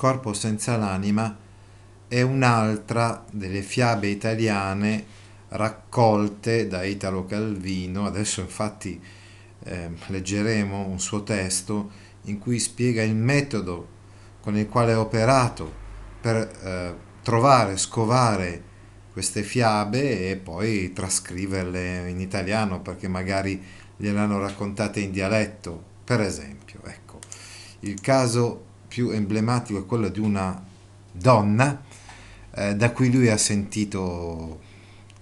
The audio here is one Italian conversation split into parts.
Corpo senza l'anima è un'altra delle fiabe italiane raccolte da Italo Calvino. Adesso infatti eh, leggeremo un suo testo in cui spiega il metodo con il quale ha operato per eh, trovare, scovare queste fiabe e poi trascriverle in italiano perché magari gliel'hanno raccontate in dialetto, per esempio. Ecco, il caso più emblematico è quello di una donna eh, da cui lui ha sentito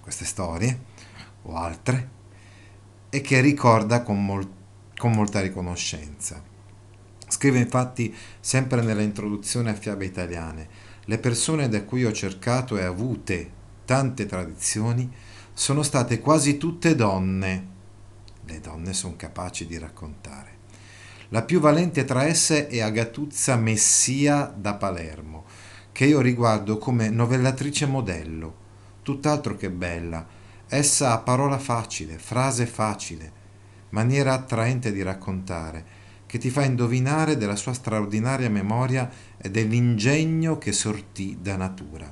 queste storie o altre e che ricorda con, mol- con molta riconoscenza. Scrive infatti sempre nella introduzione a Fiabe Italiane, le persone da cui ho cercato e avute tante tradizioni sono state quasi tutte donne. Le donne sono capaci di raccontare. La più valente tra esse è Agatuzza Messia da Palermo, che io riguardo come novellatrice modello, tutt'altro che bella. Essa ha parola facile, frase facile, maniera attraente di raccontare, che ti fa indovinare della sua straordinaria memoria e dell'ingegno che sortì da natura.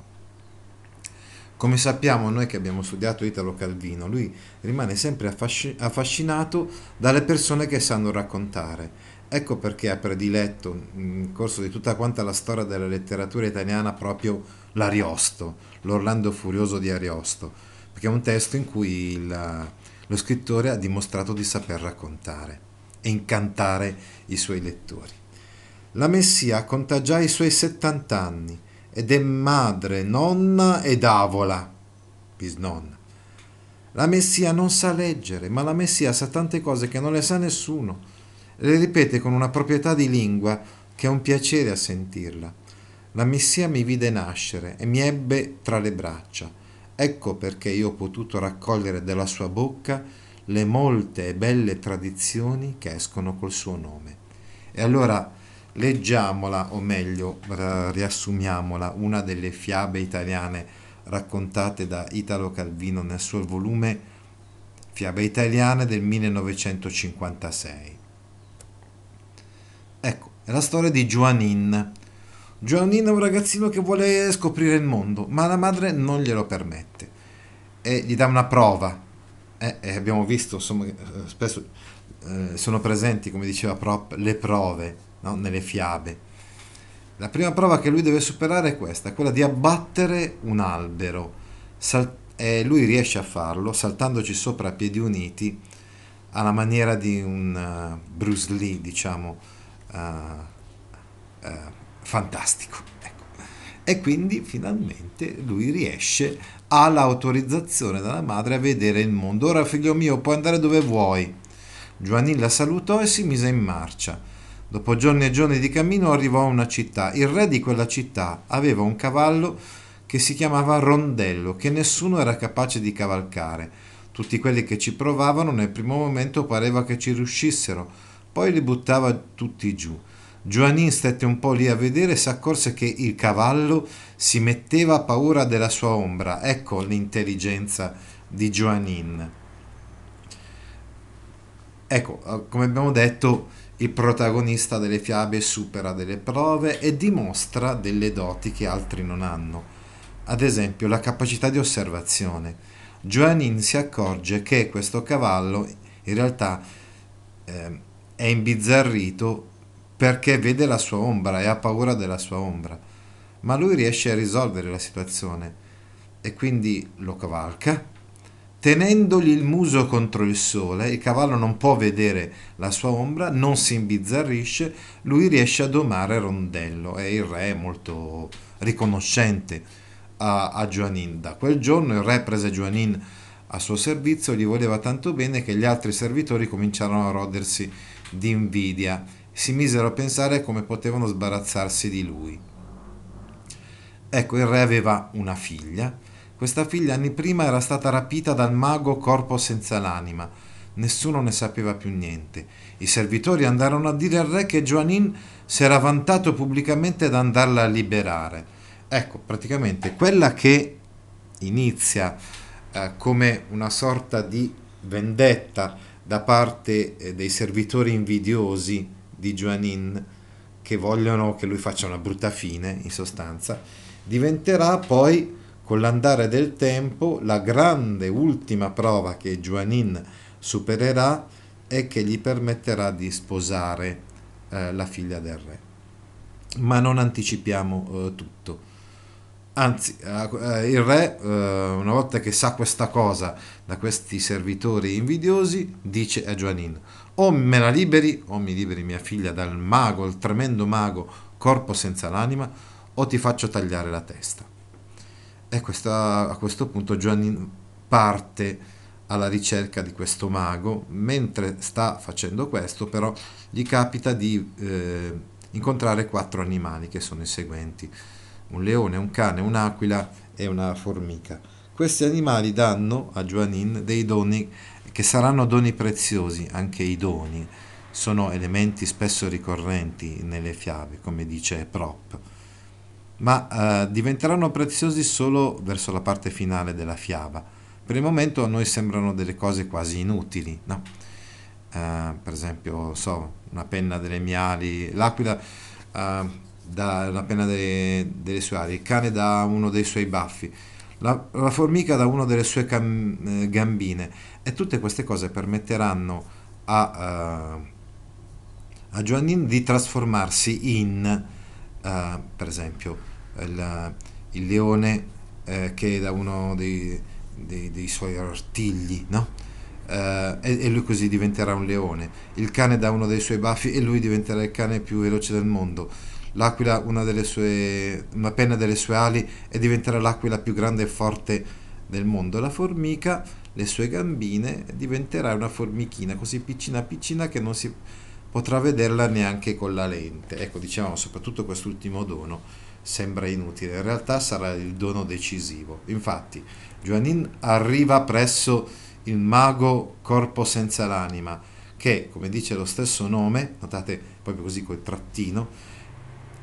Come sappiamo noi che abbiamo studiato Italo Calvino, lui rimane sempre affascinato dalle persone che sanno raccontare. Ecco perché ha prediletto nel corso di tutta quanta la storia della letteratura italiana proprio l'Ariosto, l'Orlando Furioso di Ariosto, perché è un testo in cui il, lo scrittore ha dimostrato di saper raccontare e incantare i suoi lettori. La Messia conta già i suoi 70 anni ed è madre, nonna ed avola, bisnonna. La Messia non sa leggere, ma la Messia sa tante cose che non le sa nessuno. Le ripete con una proprietà di lingua che è un piacere a sentirla. La Messia mi vide nascere e mi ebbe tra le braccia. Ecco perché io ho potuto raccogliere dalla sua bocca le molte e belle tradizioni che escono col suo nome. E allora leggiamola, o meglio, riassumiamola, una delle fiabe italiane raccontate da Italo Calvino nel suo volume Fiabe italiane del 1956. È la storia di Joanin. Joanin è un ragazzino che vuole scoprire il mondo, ma la madre non glielo permette e gli dà una prova. Eh, e abbiamo visto, insomma, eh, spesso eh, sono presenti, come diceva Prop, le prove no? nelle fiabe. La prima prova che lui deve superare è questa, quella di abbattere un albero. Sal- e lui riesce a farlo saltandoci sopra a piedi uniti alla maniera di un uh, Bruce Lee, diciamo, uh, fantastico. Ecco. E quindi finalmente lui riesce, ha l'autorizzazione dalla madre a vedere il mondo. Ora figlio mio, puoi andare dove vuoi. Giovanni la salutò e si mise in marcia. Dopo giorni e giorni di cammino arrivò a una città. Il re di quella città aveva un cavallo che si chiamava Rondello, che nessuno era capace di cavalcare. Tutti quelli che ci provavano nel primo momento pareva che ci riuscissero, poi li buttava tutti giù. Giovannin stette un po' lì a vedere e si accorse che il cavallo si metteva a paura della sua ombra. Ecco l'intelligenza di Giovannin. Ecco, come abbiamo detto, il protagonista delle fiabe supera delle prove e dimostra delle doti che altri non hanno. Ad esempio, la capacità di osservazione. Joanin si accorge che questo cavallo in realtà eh, è imbizzarrito perché vede la sua ombra e ha paura della sua ombra, ma lui riesce a risolvere la situazione e quindi lo cavalca Tenendogli il muso contro il sole, il cavallo non può vedere la sua ombra, non si imbizzarrisce, lui riesce a domare Rondello e il re è molto riconoscente a, a Joanin. Da quel giorno il re prese Joanin a suo servizio, gli voleva tanto bene che gli altri servitori cominciarono a rodersi di invidia, si misero a pensare come potevano sbarazzarsi di lui. Ecco, il re aveva una figlia, questa figlia anni prima era stata rapita dal mago corpo senza l'anima. Nessuno ne sapeva più niente. I servitori andarono a dire al re che Joanin si era vantato pubblicamente ad andarla a liberare. Ecco, praticamente quella che inizia eh, come una sorta di vendetta da parte eh, dei servitori invidiosi di Joanin che vogliono che lui faccia una brutta fine, in sostanza, diventerà poi con l'andare del tempo la grande ultima prova che Juanin supererà e che gli permetterà di sposare eh, la figlia del re. Ma non anticipiamo eh, tutto. Anzi, eh, il re, eh, una volta che sa questa cosa da questi servitori invidiosi, dice a Juanin, o me la liberi, o mi liberi mia figlia dal mago, il tremendo mago, corpo senza l'anima, o ti faccio tagliare la testa. E questa, a questo punto Juanin parte alla ricerca di questo mago, mentre sta facendo questo però gli capita di eh, incontrare quattro animali che sono i seguenti, un leone, un cane, un'aquila e una formica. Questi animali danno a Juanin dei doni che saranno doni preziosi, anche i doni sono elementi spesso ricorrenti nelle fiabe, come dice Prop, ma eh, diventeranno preziosi solo verso la parte finale della fiaba. Per il momento a noi sembrano delle cose quasi inutili, no? eh, per esempio, so, una penna delle miali, l'aquila eh, una penna delle, delle sue ali, il cane dà uno dei suoi baffi, la, la formica da una delle sue cam, eh, gambine e tutte queste cose permetteranno a, uh, a Joannin di trasformarsi in, uh, per esempio, il, il leone uh, che da uno dei, dei, dei suoi artigli, no? Uh, e, e, lui così diventerà un leone. Il cane da uno dei suoi baffi e lui diventerà il cane più veloce del mondo l'aquila una, delle sue, una penna delle sue ali e diventerà l'aquila più grande e forte del mondo. La formica, le sue gambine, diventerà una formichina così piccina piccina che non si potrà vederla neanche con la lente. Ecco, diciamo, soprattutto quest'ultimo dono sembra inutile, in realtà sarà il dono decisivo. Infatti, Joanin arriva presso il mago corpo senza l'anima, che, come dice lo stesso nome, notate proprio così col trattino,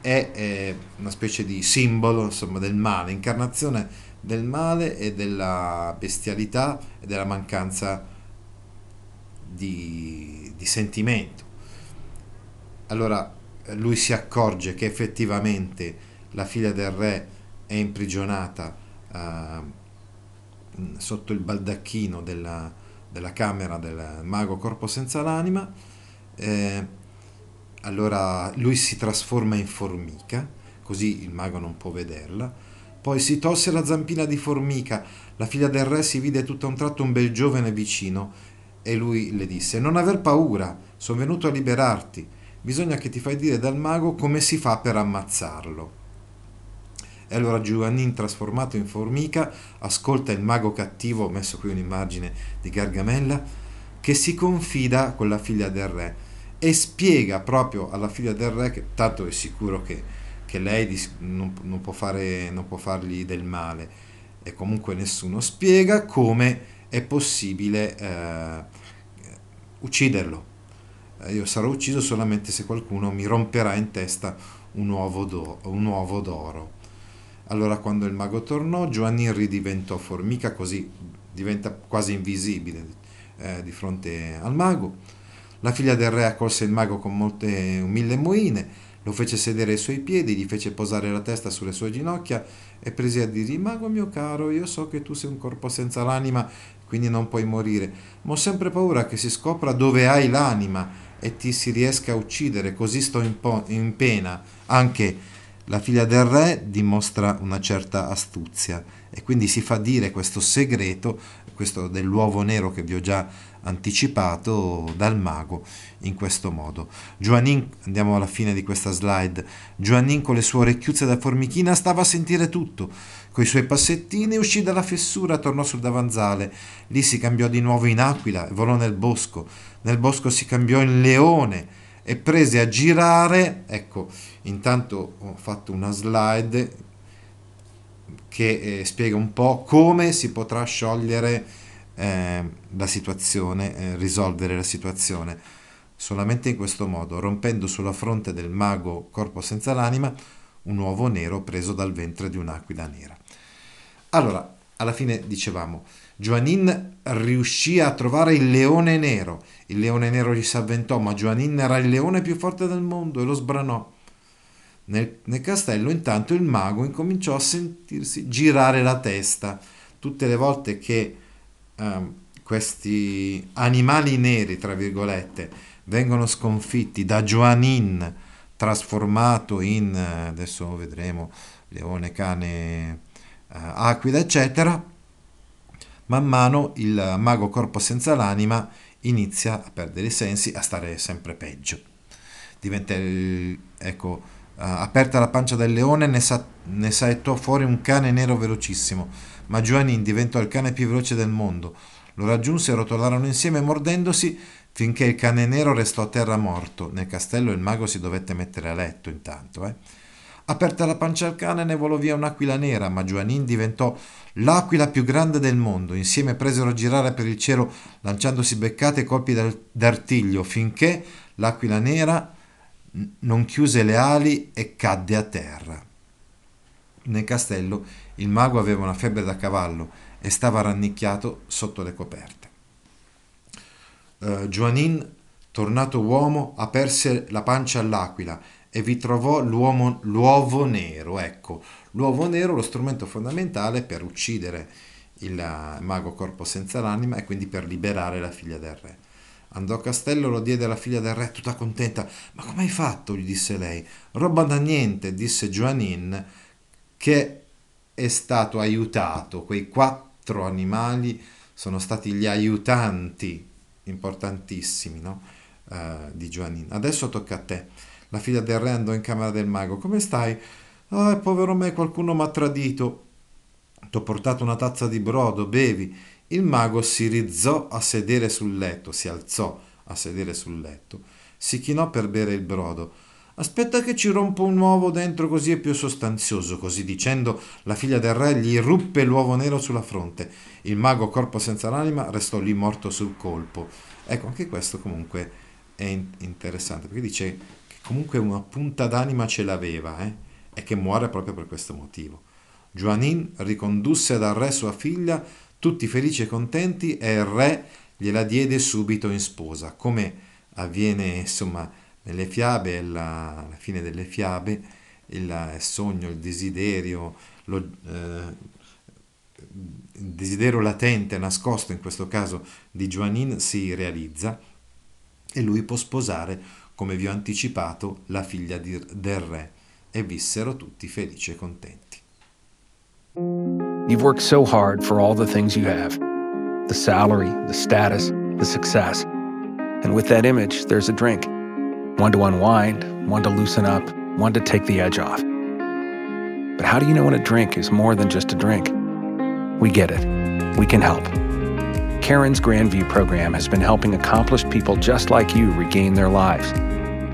è eh, una specie di simbolo insomma, del male, incarnazione del male e della bestialità e della mancanza di, di sentimento. Allora lui si accorge che effettivamente la figlia del re è imprigionata uh, sotto il baldacchino della, della, camera del mago corpo senza l'anima. Eh, allora lui si trasforma in formica, così il mago non può vederla. Poi si tolse la zampina di formica, la figlia del re si vide tutto a un tratto un bel giovane vicino e lui le disse: Non aver paura, sono venuto a liberarti. Bisogna che ti fai dire dal mago come si fa per ammazzarlo. E allora Giovannin, trasformato in formica, ascolta il mago cattivo, ho messo qui un'immagine di Gargamella, che si confida con la figlia del re e spiega proprio alla figlia del re che tanto è sicuro che, che lei non, non, può fare, non può fargli del male e comunque nessuno spiega come è possibile eh, ucciderlo. Eh, io sarò ucciso solamente se qualcuno mi romperà in testa un uovo, do, un uovo d'oro. Allora quando il mago tornò, Giovanni ridiventò formica, così diventa quasi invisibile eh, di fronte al mago la figlia del re accolse il mago con molte mille moine, lo fece sedere ai suoi piedi, gli fece posare la testa sulle sue ginocchia e prese a dirgli Mago mio caro, io so che tu sei un corpo senza l'anima, quindi non puoi morire, ma ho sempre paura che si scopra dove hai l'anima e ti si riesca a uccidere, così sto in, po- in pena. Anche la figlia del re dimostra una certa astuzia e quindi si fa dire questo segreto, questo dell'uovo nero che vi ho già anticipato dal mago in questo modo. Joanin, andiamo alla fine di questa slide, Joanin con le sue orecchiuzze da formichina stava a sentire tutto. Coi suoi passettini uscì dalla fessura, tornò sul davanzale. Lì si cambiò di nuovo in aquila e volò nel bosco. Nel bosco si cambiò in leone e prese a girare. Ecco, intanto ho fatto una slide che eh, spiega un po' come si potrà sciogliere eh, la situazione, eh, risolvere la situazione solamente in questo modo, rompendo sulla fronte del mago corpo senza l'anima un uovo nero preso dal ventre di un'aquila nera. Allora, alla fine dicevamo, Joanin riuscì a trovare il leone nero. Il leone nero gli si avventò, ma Joanin era il leone più forte del mondo e lo sbranò. Nel, nel castello intanto il mago incominciò a sentirsi girare la testa tutte le volte che eh, questi animali neri, tra virgolette, vengono sconfitti da Joanin, trasformato in, eh, adesso vedremo, leone, cane, aquila, eccetera, man mano il mago corpo senza l'anima inizia a perdere i sensi, a stare sempre peggio. Diventa, ecco, aperta la pancia del leone, ne, sa, ne saettò fuori un cane nero velocissimo, ma Joanin diventò il cane più veloce del mondo. Lo raggiunse e rotolarono insieme mordendosi finché il cane nero restò a terra morto. Nel castello il mago si dovette mettere a letto intanto. Eh. Aperta la pancia al cane ne volò via un'aquila nera, ma Joanin diventò l'aquila più grande del mondo. Insieme presero a girare per il cielo lanciandosi beccate e colpi d'artiglio finché l'aquila nera non chiuse le ali e cadde a terra. Nel castello il mago aveva una febbre da cavallo e stava rannicchiato sotto le coperte. Uh, Joanin, tornato uomo, aperse la pancia all'aquila e vi trovò l'uomo, l'uovo nero. Ecco, l'uovo nero, lo strumento fondamentale per uccidere il mago corpo senza l'anima e quindi per liberare la figlia del re. Andò a castello, lo diede alla figlia del re, tutta contenta. Ma come hai fatto? gli disse lei. Roba da niente, disse Joanin, che è stato aiutato. Quei quattro animali sono stati gli aiutanti importantissimi no? uh, di Giovannin. Adesso tocca a te. La figlia del re andò in camera del mago. Come stai? Oh, povero me, qualcuno mi ha tradito. Ti ho portato una tazza di brodo, bevi. Il mago si rizzò a sedere sul letto, si alzò a sedere sul letto, si chinò per bere il brodo. Aspetta che ci rompo un uovo dentro così è più sostanzioso. Così dicendo, la figlia del re gli ruppe l'uovo nero sulla fronte. Il mago, corpo senza l'anima, restò lì morto sul colpo. Ecco, anche questo comunque è interessante, perché dice comunque una punta d'anima ce l'aveva, eh? e che muore proprio per questo motivo. Joanin ricondusse dal re sua figlia, tutti felici e contenti, e il re gliela diede subito in sposa, come avviene, insomma, nelle fiabe, la, alla fine delle fiabe, il sogno, il desiderio, lo, eh, il desiderio latente, nascosto in questo caso di Joanin si realizza e lui può sposare, come vi ho anticipato, la figlia di, del re e vissero tutti felici e contenti. You've worked so hard for all the things you have the salary, the status, the success. And with that image, there's a drink. one to unwind, one to loosen up, one to take the edge off. But how do you know when a drink is more than just a drink? We get it. We can help. Karen's Grandview program has been helping accomplished people just like you regain their lives.